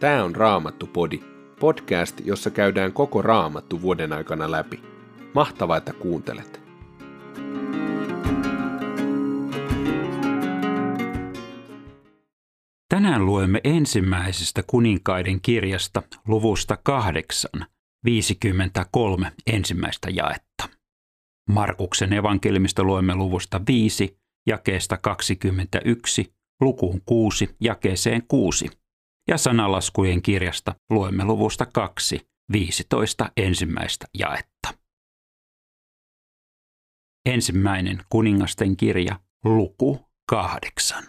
Tämä on Raamattu-podi, podcast, jossa käydään koko Raamattu vuoden aikana läpi. Mahtavaa, että kuuntelet! Tänään luemme ensimmäisestä kuninkaiden kirjasta luvusta 8, 53 ensimmäistä jaetta. Markuksen evankelmista luemme luvusta 5, jakeesta 21, lukuun 6, jakeeseen 6 ja sanalaskujen kirjasta luemme luvusta 2, 15 ensimmäistä jaetta. Ensimmäinen kuningasten kirja, luku 8.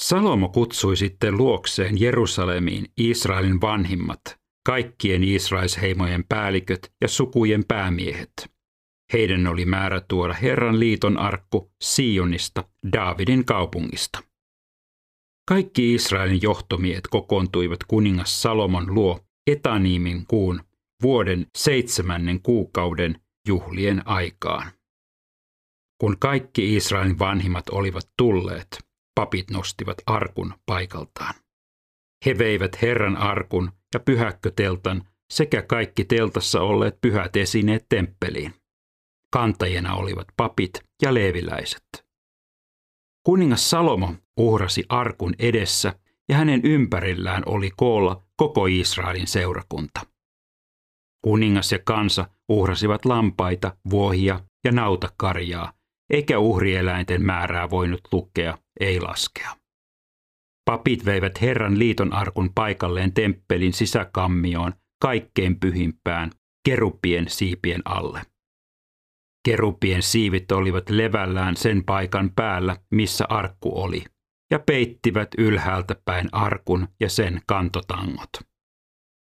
Salomo kutsui sitten luokseen Jerusalemiin Israelin vanhimmat, kaikkien Israelsheimojen päälliköt ja sukujen päämiehet. Heidän oli määrä tuoda Herran liiton arkku Sionista, Daavidin kaupungista. Kaikki Israelin johtomiehet kokoontuivat kuningas Salomon luo Etaniimin kuun vuoden seitsemännen kuukauden juhlien aikaan. Kun kaikki Israelin vanhimmat olivat tulleet, papit nostivat arkun paikaltaan. He veivät Herran arkun ja pyhäkköteltan sekä kaikki teltassa olleet pyhät esineet temppeliin. Kantajina olivat papit ja leeviläiset. Kuningas Salomo uhrasi arkun edessä ja hänen ympärillään oli koolla koko Israelin seurakunta. Kuningas ja kansa uhrasivat lampaita, vuohia ja nautakarjaa, eikä uhrieläinten määrää voinut lukea, ei laskea. Papit veivät Herran liiton arkun paikalleen temppelin sisäkammioon kaikkein pyhimpään kerupien siipien alle. Kerupien siivit olivat levällään sen paikan päällä, missä arkku oli, ja peittivät ylhäältä päin arkun ja sen kantotangot.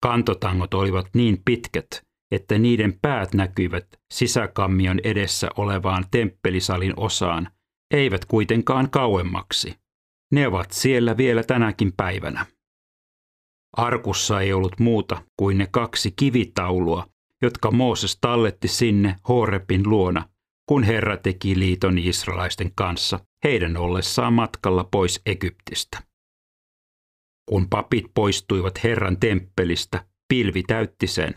Kantotangot olivat niin pitkät, että niiden päät näkyivät sisäkammion edessä olevaan temppelisalin osaan, eivät kuitenkaan kauemmaksi. Ne ovat siellä vielä tänäkin päivänä. Arkussa ei ollut muuta kuin ne kaksi kivitaulua, jotka Mooses talletti sinne Horepin luona, kun Herra teki liiton israelaisten kanssa heidän ollessaan matkalla pois Egyptistä. Kun papit poistuivat Herran temppelistä, pilvi täytti sen.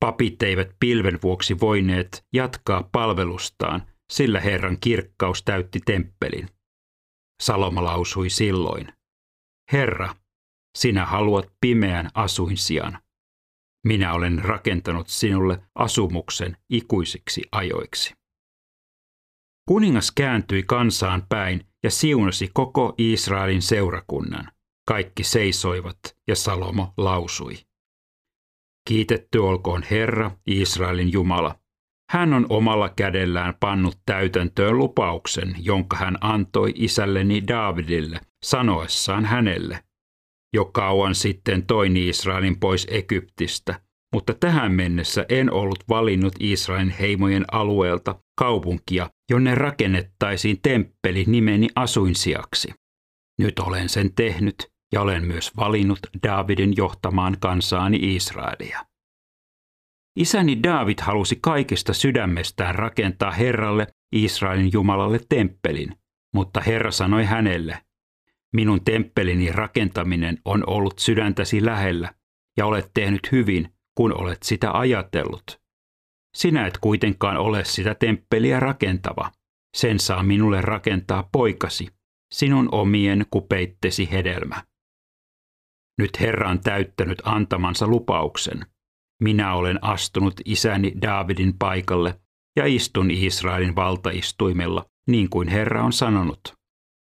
Papit eivät pilven vuoksi voineet jatkaa palvelustaan, sillä Herran kirkkaus täytti temppelin. Saloma lausui silloin, Herra, sinä haluat pimeän asuinsian. Minä olen rakentanut sinulle asumuksen ikuisiksi ajoiksi. Kuningas kääntyi kansaan päin ja siunasi koko Israelin seurakunnan. Kaikki seisoivat ja Salomo lausui. Kiitetty olkoon Herra, Israelin Jumala. Hän on omalla kädellään pannut täytäntöön lupauksen, jonka hän antoi isälleni Davidille, sanoessaan hänelle, jo kauan sitten toin Israelin pois Egyptistä, mutta tähän mennessä en ollut valinnut Israelin heimojen alueelta kaupunkia, jonne rakennettaisiin temppeli nimeni asuinsiaksi. Nyt olen sen tehnyt ja olen myös valinnut Davidin johtamaan kansaani Israelia. Isäni David halusi kaikesta sydämestään rakentaa Herralle, Israelin Jumalalle temppelin, mutta Herra sanoi hänelle, Minun temppelini rakentaminen on ollut sydäntäsi lähellä, ja olet tehnyt hyvin, kun olet sitä ajatellut. Sinä et kuitenkaan ole sitä temppeliä rakentava. Sen saa minulle rakentaa poikasi, sinun omien kupeittesi hedelmä. Nyt Herra on täyttänyt antamansa lupauksen. Minä olen astunut isäni Daavidin paikalle ja istun Israelin valtaistuimella, niin kuin Herra on sanonut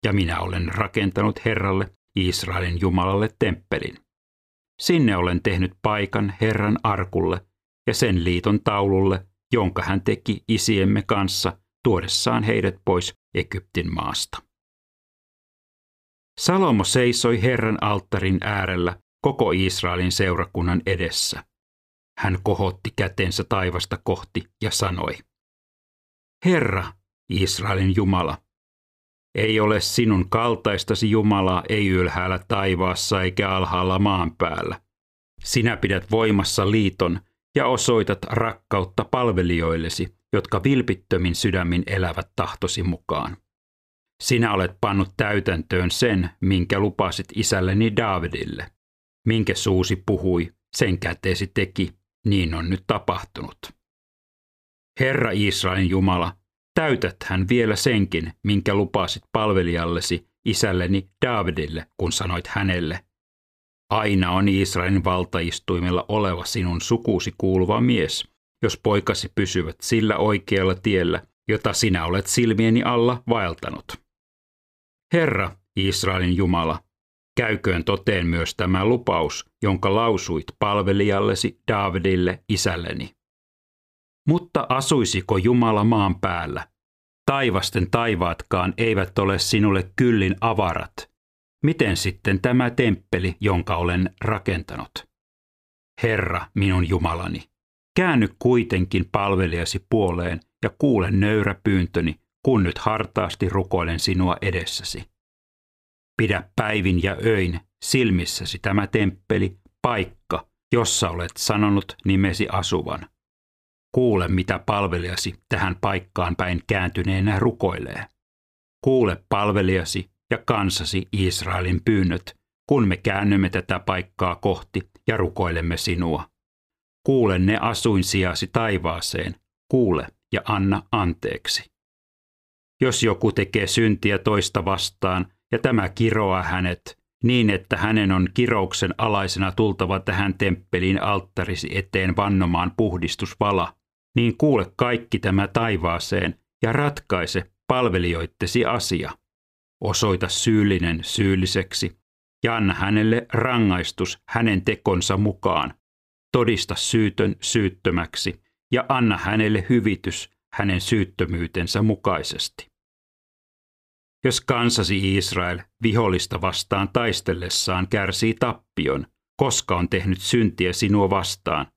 ja minä olen rakentanut Herralle, Israelin Jumalalle temppelin. Sinne olen tehnyt paikan Herran arkulle ja sen liiton taululle, jonka hän teki isiemme kanssa tuodessaan heidät pois Egyptin maasta. Salomo seisoi Herran alttarin äärellä koko Israelin seurakunnan edessä. Hän kohotti kätensä taivasta kohti ja sanoi, Herra, Israelin Jumala, ei ole sinun kaltaistasi Jumalaa ei ylhäällä taivaassa eikä alhaalla maan päällä. Sinä pidät voimassa liiton ja osoitat rakkautta palvelijoillesi, jotka vilpittömin sydämin elävät tahtosi mukaan. Sinä olet pannut täytäntöön sen, minkä lupasit isälleni Davidille. Minkä suusi puhui, sen käteesi teki, niin on nyt tapahtunut. Herra Israelin Jumala, täytät hän vielä senkin, minkä lupasit palvelijallesi isälleni Davidille, kun sanoit hänelle. Aina on Israelin valtaistuimella oleva sinun sukuusi kuuluva mies, jos poikasi pysyvät sillä oikealla tiellä, jota sinä olet silmieni alla vaeltanut. Herra, Israelin Jumala, käyköön toteen myös tämä lupaus, jonka lausuit palvelijallesi Davidille isälleni. Mutta asuisiko Jumala maan päällä? Taivasten taivaatkaan eivät ole sinulle kyllin avarat. Miten sitten tämä temppeli, jonka olen rakentanut? Herra, minun Jumalani, käänny kuitenkin palvelijasi puoleen ja kuule nöyrä pyyntöni, kun nyt hartaasti rukoilen sinua edessäsi. Pidä päivin ja öin silmissäsi tämä temppeli, paikka, jossa olet sanonut nimesi asuvan. Kuule, mitä palvelijasi tähän paikkaan päin kääntyneenä rukoilee. Kuule palvelijasi ja kansasi Israelin pyynnöt, kun me käännymme tätä paikkaa kohti ja rukoilemme sinua. Kuule ne asuinsijasi taivaaseen, kuule ja anna anteeksi. Jos joku tekee syntiä toista vastaan ja tämä kiroaa hänet, niin että hänen on kirouksen alaisena tultava tähän temppeliin alttarisi eteen vannomaan puhdistusvala, niin kuule kaikki tämä taivaaseen ja ratkaise palvelijoittesi asia. Osoita syyllinen syylliseksi ja anna hänelle rangaistus hänen tekonsa mukaan. Todista syytön syyttömäksi ja anna hänelle hyvitys hänen syyttömyytensä mukaisesti. Jos kansasi Israel vihollista vastaan taistellessaan kärsii tappion, koska on tehnyt syntiä sinua vastaan,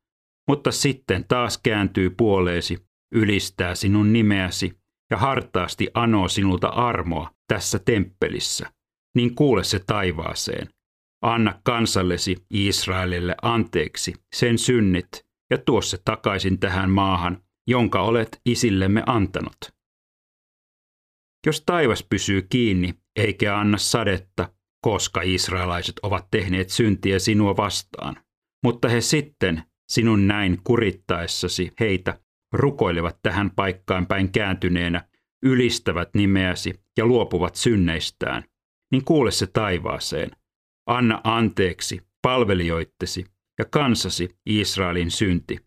mutta sitten taas kääntyy puoleesi, ylistää sinun nimeäsi ja hartaasti anoo sinulta armoa tässä temppelissä, niin kuule se taivaaseen. Anna kansallesi Israelille anteeksi sen synnit ja tuo se takaisin tähän maahan, jonka olet isillemme antanut. Jos taivas pysyy kiinni eikä anna sadetta, koska israelaiset ovat tehneet syntiä sinua vastaan, mutta he sitten sinun näin kurittaessasi heitä rukoilevat tähän paikkaan päin kääntyneenä, ylistävät nimeäsi ja luopuvat synneistään, niin kuule se taivaaseen. Anna anteeksi palvelijoittesi ja kansasi Israelin synti.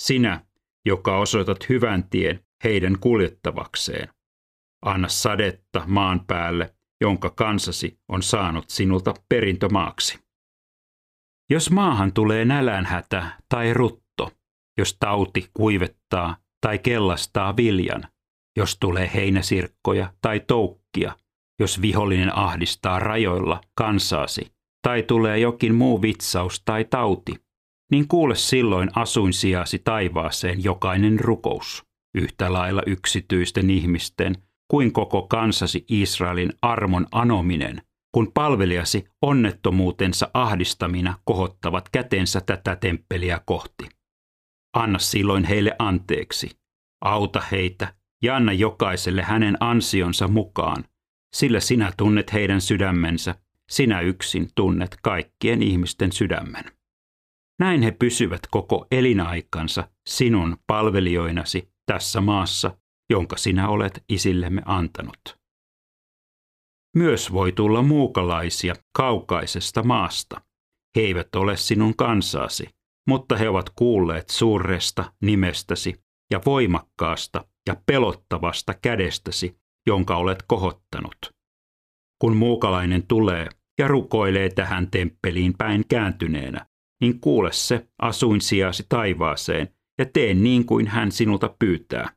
Sinä, joka osoitat hyvän tien heidän kuljettavakseen. Anna sadetta maan päälle, jonka kansasi on saanut sinulta perintömaaksi. Jos maahan tulee nälänhätä tai rutto, jos tauti kuivettaa tai kellastaa viljan, jos tulee heinäsirkkoja tai toukkia, jos vihollinen ahdistaa rajoilla kansaasi, tai tulee jokin muu vitsaus tai tauti, niin kuule silloin asuinsijasi taivaaseen jokainen rukous, yhtä lailla yksityisten ihmisten kuin koko kansasi Israelin armon anominen, kun palvelijasi onnettomuutensa ahdistamina kohottavat kätensä tätä temppeliä kohti. Anna silloin heille anteeksi, auta heitä ja anna jokaiselle hänen ansionsa mukaan, sillä sinä tunnet heidän sydämensä, sinä yksin tunnet kaikkien ihmisten sydämen. Näin he pysyvät koko elinaikansa sinun palvelijoinasi tässä maassa, jonka sinä olet isillemme antanut. Myös voi tulla muukalaisia kaukaisesta maasta. He eivät ole sinun kansaasi, mutta he ovat kuulleet suuresta nimestäsi ja voimakkaasta ja pelottavasta kädestäsi, jonka olet kohottanut. Kun muukalainen tulee ja rukoilee tähän temppeliin päin kääntyneenä, niin kuule se asuinsijasi taivaaseen ja tee niin kuin hän sinulta pyytää.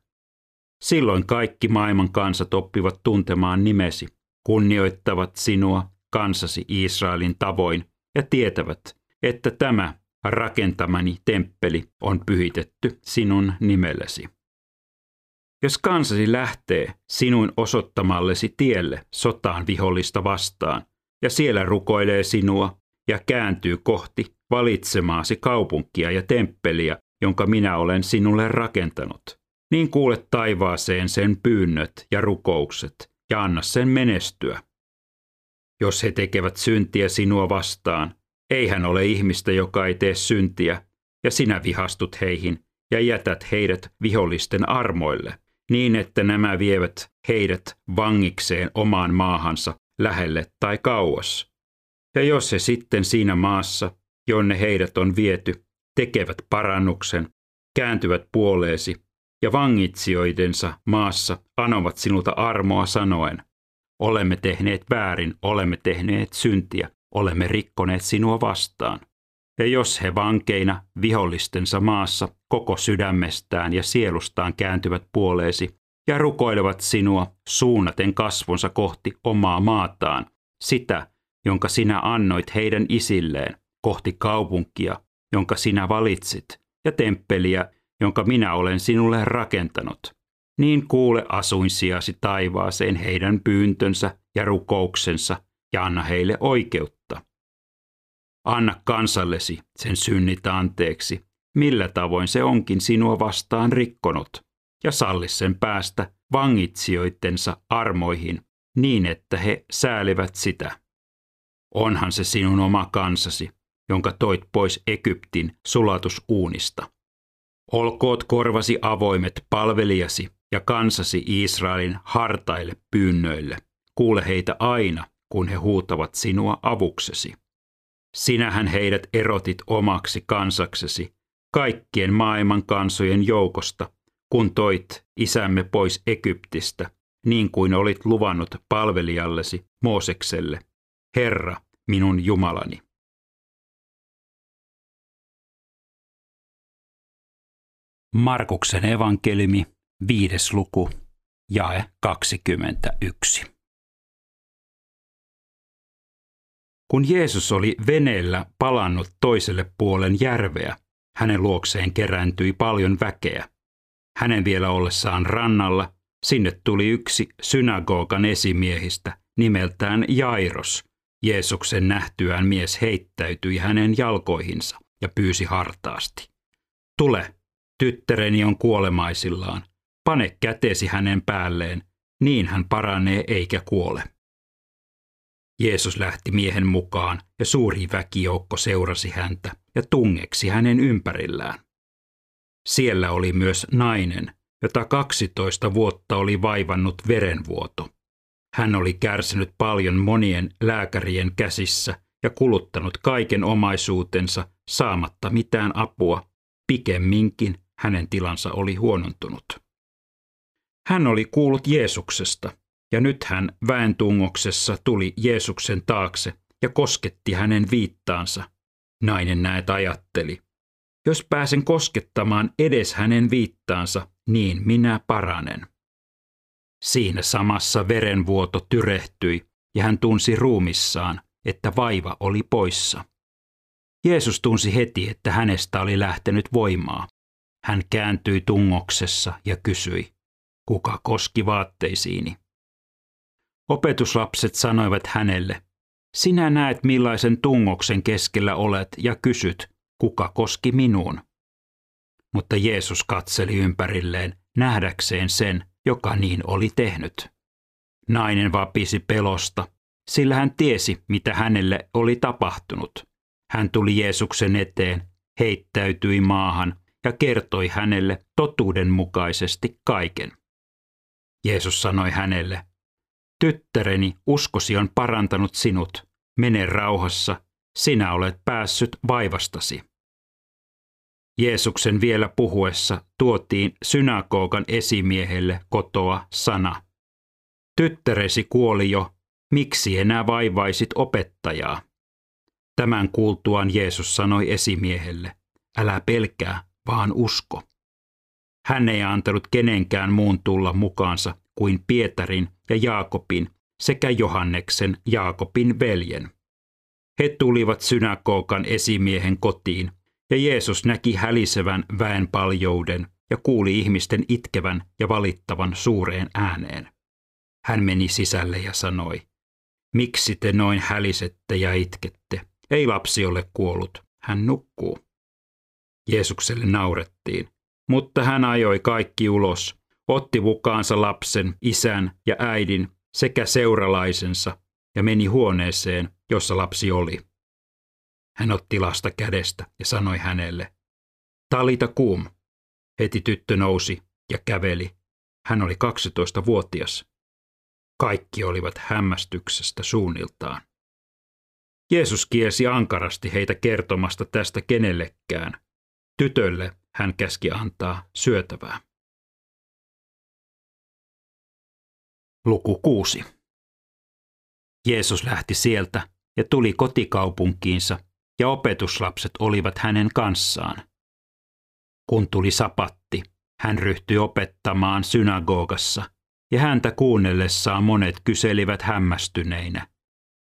Silloin kaikki maailman kansat oppivat tuntemaan nimesi kunnioittavat sinua kansasi Israelin tavoin ja tietävät, että tämä rakentamani temppeli on pyhitetty sinun nimellesi. Jos kansasi lähtee sinun osoittamallesi tielle sotaan vihollista vastaan ja siellä rukoilee sinua ja kääntyy kohti valitsemaasi kaupunkia ja temppeliä, jonka minä olen sinulle rakentanut, niin kuule taivaaseen sen pyynnöt ja rukoukset ja anna sen menestyä. Jos he tekevät syntiä sinua vastaan, ei hän ole ihmistä, joka ei tee syntiä, ja sinä vihastut heihin ja jätät heidät vihollisten armoille, niin että nämä vievät heidät vangikseen omaan maahansa lähelle tai kauas. Ja jos he sitten siinä maassa, jonne heidät on viety, tekevät parannuksen, kääntyvät puoleesi ja vangitsijoidensa maassa anovat sinulta armoa sanoen, olemme tehneet väärin, olemme tehneet syntiä, olemme rikkoneet sinua vastaan. Ja jos he vankeina vihollistensa maassa koko sydämestään ja sielustaan kääntyvät puoleesi ja rukoilevat sinua suunnaten kasvonsa kohti omaa maataan, sitä, jonka sinä annoit heidän isilleen, kohti kaupunkia, jonka sinä valitsit, ja temppeliä, jonka minä olen sinulle rakentanut. Niin kuule asuinsiasi taivaaseen heidän pyyntönsä ja rukouksensa ja anna heille oikeutta. Anna kansallesi sen synnit anteeksi, millä tavoin se onkin sinua vastaan rikkonut, ja salli sen päästä vangitsijoittensa armoihin niin, että he säälivät sitä. Onhan se sinun oma kansasi, jonka toit pois Egyptin sulatusuunista. Olkoot korvasi avoimet palvelijasi ja kansasi Israelin hartaille pyynnöille. Kuule heitä aina, kun he huutavat sinua avuksesi. Sinähän heidät erotit omaksi kansaksesi, kaikkien maailman kansojen joukosta, kun toit isämme pois Egyptistä, niin kuin olit luvannut palvelijallesi Moosekselle. Herra, minun Jumalani. Markuksen evankeliumi, viides luku, jae 21. Kun Jeesus oli veneellä palannut toiselle puolen järveä, hänen luokseen kerääntyi paljon väkeä. Hänen vielä ollessaan rannalla, sinne tuli yksi synagogan esimiehistä nimeltään Jairos. Jeesuksen nähtyään mies heittäytyi hänen jalkoihinsa ja pyysi hartaasti. Tule, tyttäreni on kuolemaisillaan. Pane kätesi hänen päälleen, niin hän paranee eikä kuole. Jeesus lähti miehen mukaan ja suuri väkijoukko seurasi häntä ja tungeksi hänen ympärillään. Siellä oli myös nainen, jota 12 vuotta oli vaivannut verenvuoto. Hän oli kärsinyt paljon monien lääkärien käsissä ja kuluttanut kaiken omaisuutensa saamatta mitään apua, pikemminkin hänen tilansa oli huonontunut. Hän oli kuullut Jeesuksesta, ja nyt hän väentungoksessa tuli Jeesuksen taakse ja kosketti hänen viittaansa. Nainen näet ajatteli, jos pääsen koskettamaan edes hänen viittaansa, niin minä paranen. Siinä samassa verenvuoto tyrehtyi ja hän tunsi ruumissaan, että vaiva oli poissa. Jeesus tunsi heti, että hänestä oli lähtenyt voimaa. Hän kääntyi tungoksessa ja kysyi, kuka koski vaatteisiini. Opetuslapset sanoivat hänelle, sinä näet millaisen tungoksen keskellä olet ja kysyt, kuka koski minuun. Mutta Jeesus katseli ympärilleen nähdäkseen sen, joka niin oli tehnyt. Nainen vapisi pelosta, sillä hän tiesi, mitä hänelle oli tapahtunut. Hän tuli Jeesuksen eteen, heittäytyi maahan ja kertoi hänelle totuudenmukaisesti kaiken. Jeesus sanoi hänelle, Tyttäreni, uskosi on parantanut sinut. Mene rauhassa, sinä olet päässyt vaivastasi. Jeesuksen vielä puhuessa tuotiin synagogan esimiehelle kotoa sana. Tyttäresi kuoli jo, miksi enää vaivaisit opettajaa? Tämän kuultuaan Jeesus sanoi esimiehelle, älä pelkää, vaan usko. Hän ei antanut kenenkään muun tulla mukaansa kuin Pietarin ja Jaakobin sekä Johanneksen Jaakobin veljen. He tulivat synagogan esimiehen kotiin, ja Jeesus näki hälisevän väen paljouden ja kuuli ihmisten itkevän ja valittavan suureen ääneen. Hän meni sisälle ja sanoi, miksi te noin hälisette ja itkette? Ei lapsi ole kuollut, hän nukkuu. Jeesukselle naurettiin, mutta hän ajoi kaikki ulos, otti mukaansa lapsen, isän ja äidin sekä seuralaisensa ja meni huoneeseen, jossa lapsi oli. Hän otti lasta kädestä ja sanoi hänelle, Talita kum. Heti tyttö nousi ja käveli. Hän oli 12-vuotias. Kaikki olivat hämmästyksestä suunniltaan. Jeesus kielsi ankarasti heitä kertomasta tästä kenellekään. Tytölle hän käski antaa syötävää. Luku 6. Jeesus lähti sieltä ja tuli kotikaupunkiinsa, ja opetuslapset olivat hänen kanssaan. Kun tuli sapatti, hän ryhtyi opettamaan synagogassa, ja häntä kuunnellessaan monet kyselivät hämmästyneinä,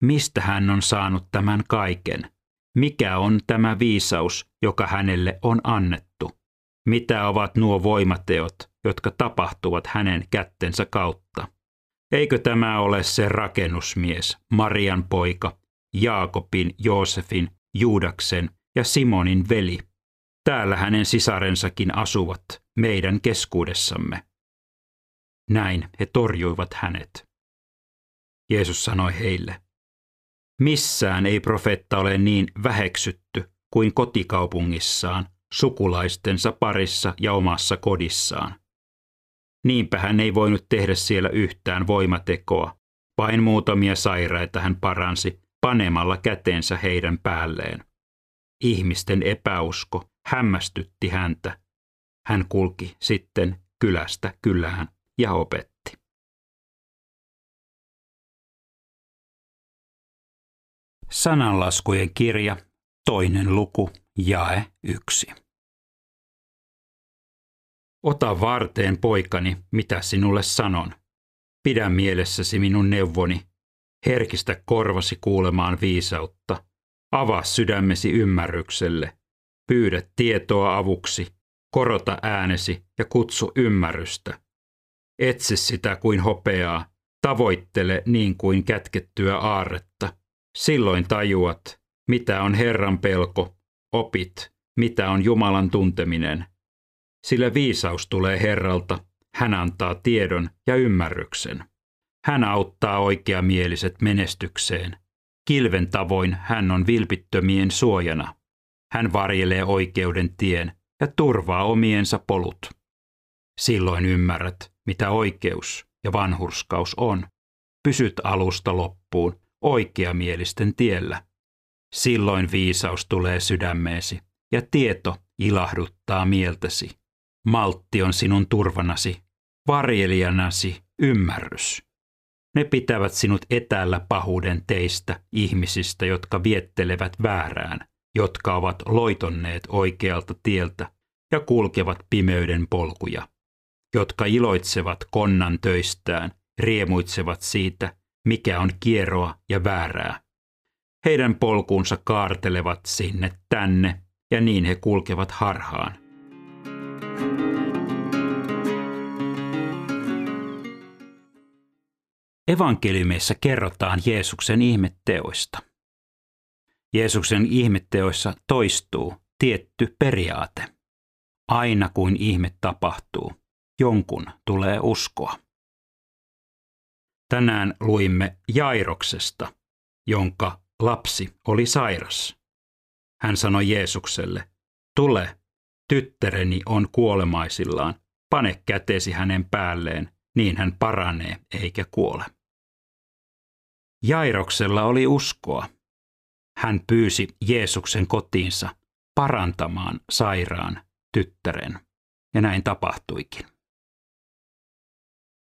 mistä hän on saanut tämän kaiken, mikä on tämä viisaus, joka hänelle on annettu, mitä ovat nuo voimateot, jotka tapahtuvat hänen kättensä kautta. Eikö tämä ole se rakennusmies, Marian poika, Jaakobin, Joosefin, Juudaksen ja Simonin veli? Täällä hänen sisarensakin asuvat meidän keskuudessamme. Näin he torjuivat hänet. Jeesus sanoi heille, Missään ei profeetta ole niin väheksytty kuin kotikaupungissaan, sukulaistensa parissa ja omassa kodissaan. Niinpä hän ei voinut tehdä siellä yhtään voimatekoa, vain muutamia sairaita hän paransi panemalla käteensä heidän päälleen. Ihmisten epäusko hämmästytti häntä. Hän kulki sitten kylästä kylään ja opetti. Sananlaskujen kirja, toinen luku, jae yksi. Ota varteen, poikani, mitä sinulle sanon. Pidä mielessäsi minun neuvoni. Herkistä korvasi kuulemaan viisautta. Avaa sydämesi ymmärrykselle. Pyydä tietoa avuksi. Korota äänesi ja kutsu ymmärrystä. Etsi sitä kuin hopeaa. Tavoittele niin kuin kätkettyä aarretta. Silloin tajuat, mitä on Herran pelko, opit, mitä on Jumalan tunteminen – sillä viisaus tulee Herralta, hän antaa tiedon ja ymmärryksen. Hän auttaa oikeamieliset menestykseen. Kilven tavoin hän on vilpittömien suojana. Hän varjelee oikeuden tien ja turvaa omiensa polut. Silloin ymmärrät, mitä oikeus ja vanhurskaus on. Pysyt alusta loppuun oikeamielisten tiellä. Silloin viisaus tulee sydämeesi ja tieto ilahduttaa mieltäsi. Maltti on sinun turvanasi, varjelijanasi ymmärrys. Ne pitävät sinut etäällä pahuuden teistä, ihmisistä, jotka viettelevät väärään, jotka ovat loitonneet oikealta tieltä ja kulkevat pimeyden polkuja, jotka iloitsevat konnan töistään, riemuitsevat siitä, mikä on kieroa ja väärää. Heidän polkuunsa kaartelevat sinne tänne, ja niin he kulkevat harhaan. Evankeliumissa kerrotaan Jeesuksen ihmetteoista. Jeesuksen ihmetteoissa toistuu tietty periaate. Aina kuin ihme tapahtuu, jonkun tulee uskoa. Tänään luimme Jairoksesta, jonka lapsi oli sairas. Hän sanoi Jeesukselle, tule, tyttäreni on kuolemaisillaan, pane kätesi hänen päälleen, niin hän paranee eikä kuole. Jairoksella oli uskoa. Hän pyysi Jeesuksen kotiinsa parantamaan sairaan tyttären, ja näin tapahtuikin.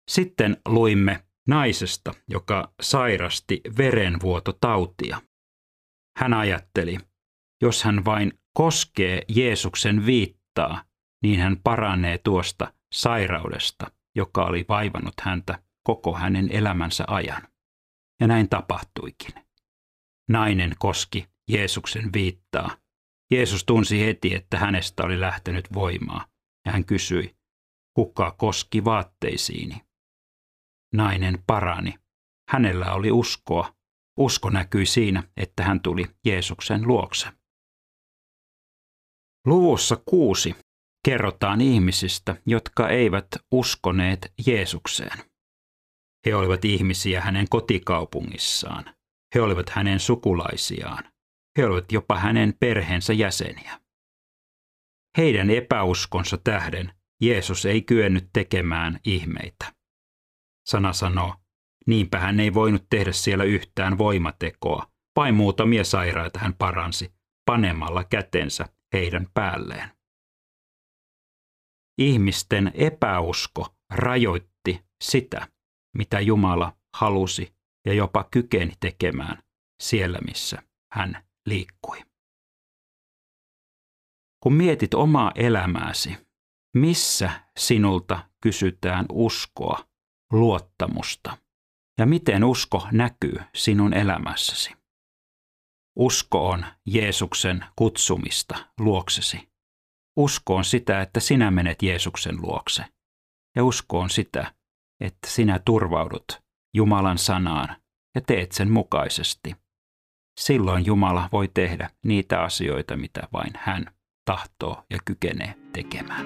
Sitten luimme naisesta, joka sairasti verenvuototautia. Hän ajatteli, jos hän vain koskee Jeesuksen viittaa, niin hän paranee tuosta sairaudesta, joka oli vaivannut häntä koko hänen elämänsä ajan. Ja näin tapahtuikin. Nainen koski Jeesuksen viittaa. Jeesus tunsi heti, että hänestä oli lähtenyt voimaa, ja hän kysyi, kuka koski vaatteisiini? Nainen parani. Hänellä oli uskoa. Usko näkyi siinä, että hän tuli Jeesuksen luokse. Luvussa kuusi kerrotaan ihmisistä, jotka eivät uskoneet Jeesukseen. He olivat ihmisiä hänen kotikaupungissaan. He olivat hänen sukulaisiaan. He olivat jopa hänen perheensä jäseniä. Heidän epäuskonsa tähden Jeesus ei kyennyt tekemään ihmeitä. Sana sanoo, niinpä hän ei voinut tehdä siellä yhtään voimatekoa, vain muutamia sairaita hän paransi, panemalla kätensä heidän päälleen. Ihmisten epäusko rajoitti sitä, mitä Jumala halusi ja jopa kykeni tekemään siellä, missä hän liikkui. Kun mietit omaa elämääsi, missä sinulta kysytään uskoa, luottamusta ja miten usko näkyy sinun elämässäsi? Usko on Jeesuksen kutsumista luoksesi. Usko on sitä, että sinä menet Jeesuksen luokse. Ja usko on sitä, että sinä turvaudut Jumalan sanaan ja teet sen mukaisesti. Silloin Jumala voi tehdä niitä asioita, mitä vain hän tahtoo ja kykenee tekemään.